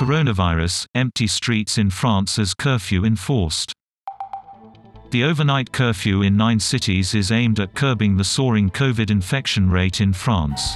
Coronavirus, empty streets in France as curfew enforced. The overnight curfew in nine cities is aimed at curbing the soaring COVID infection rate in France.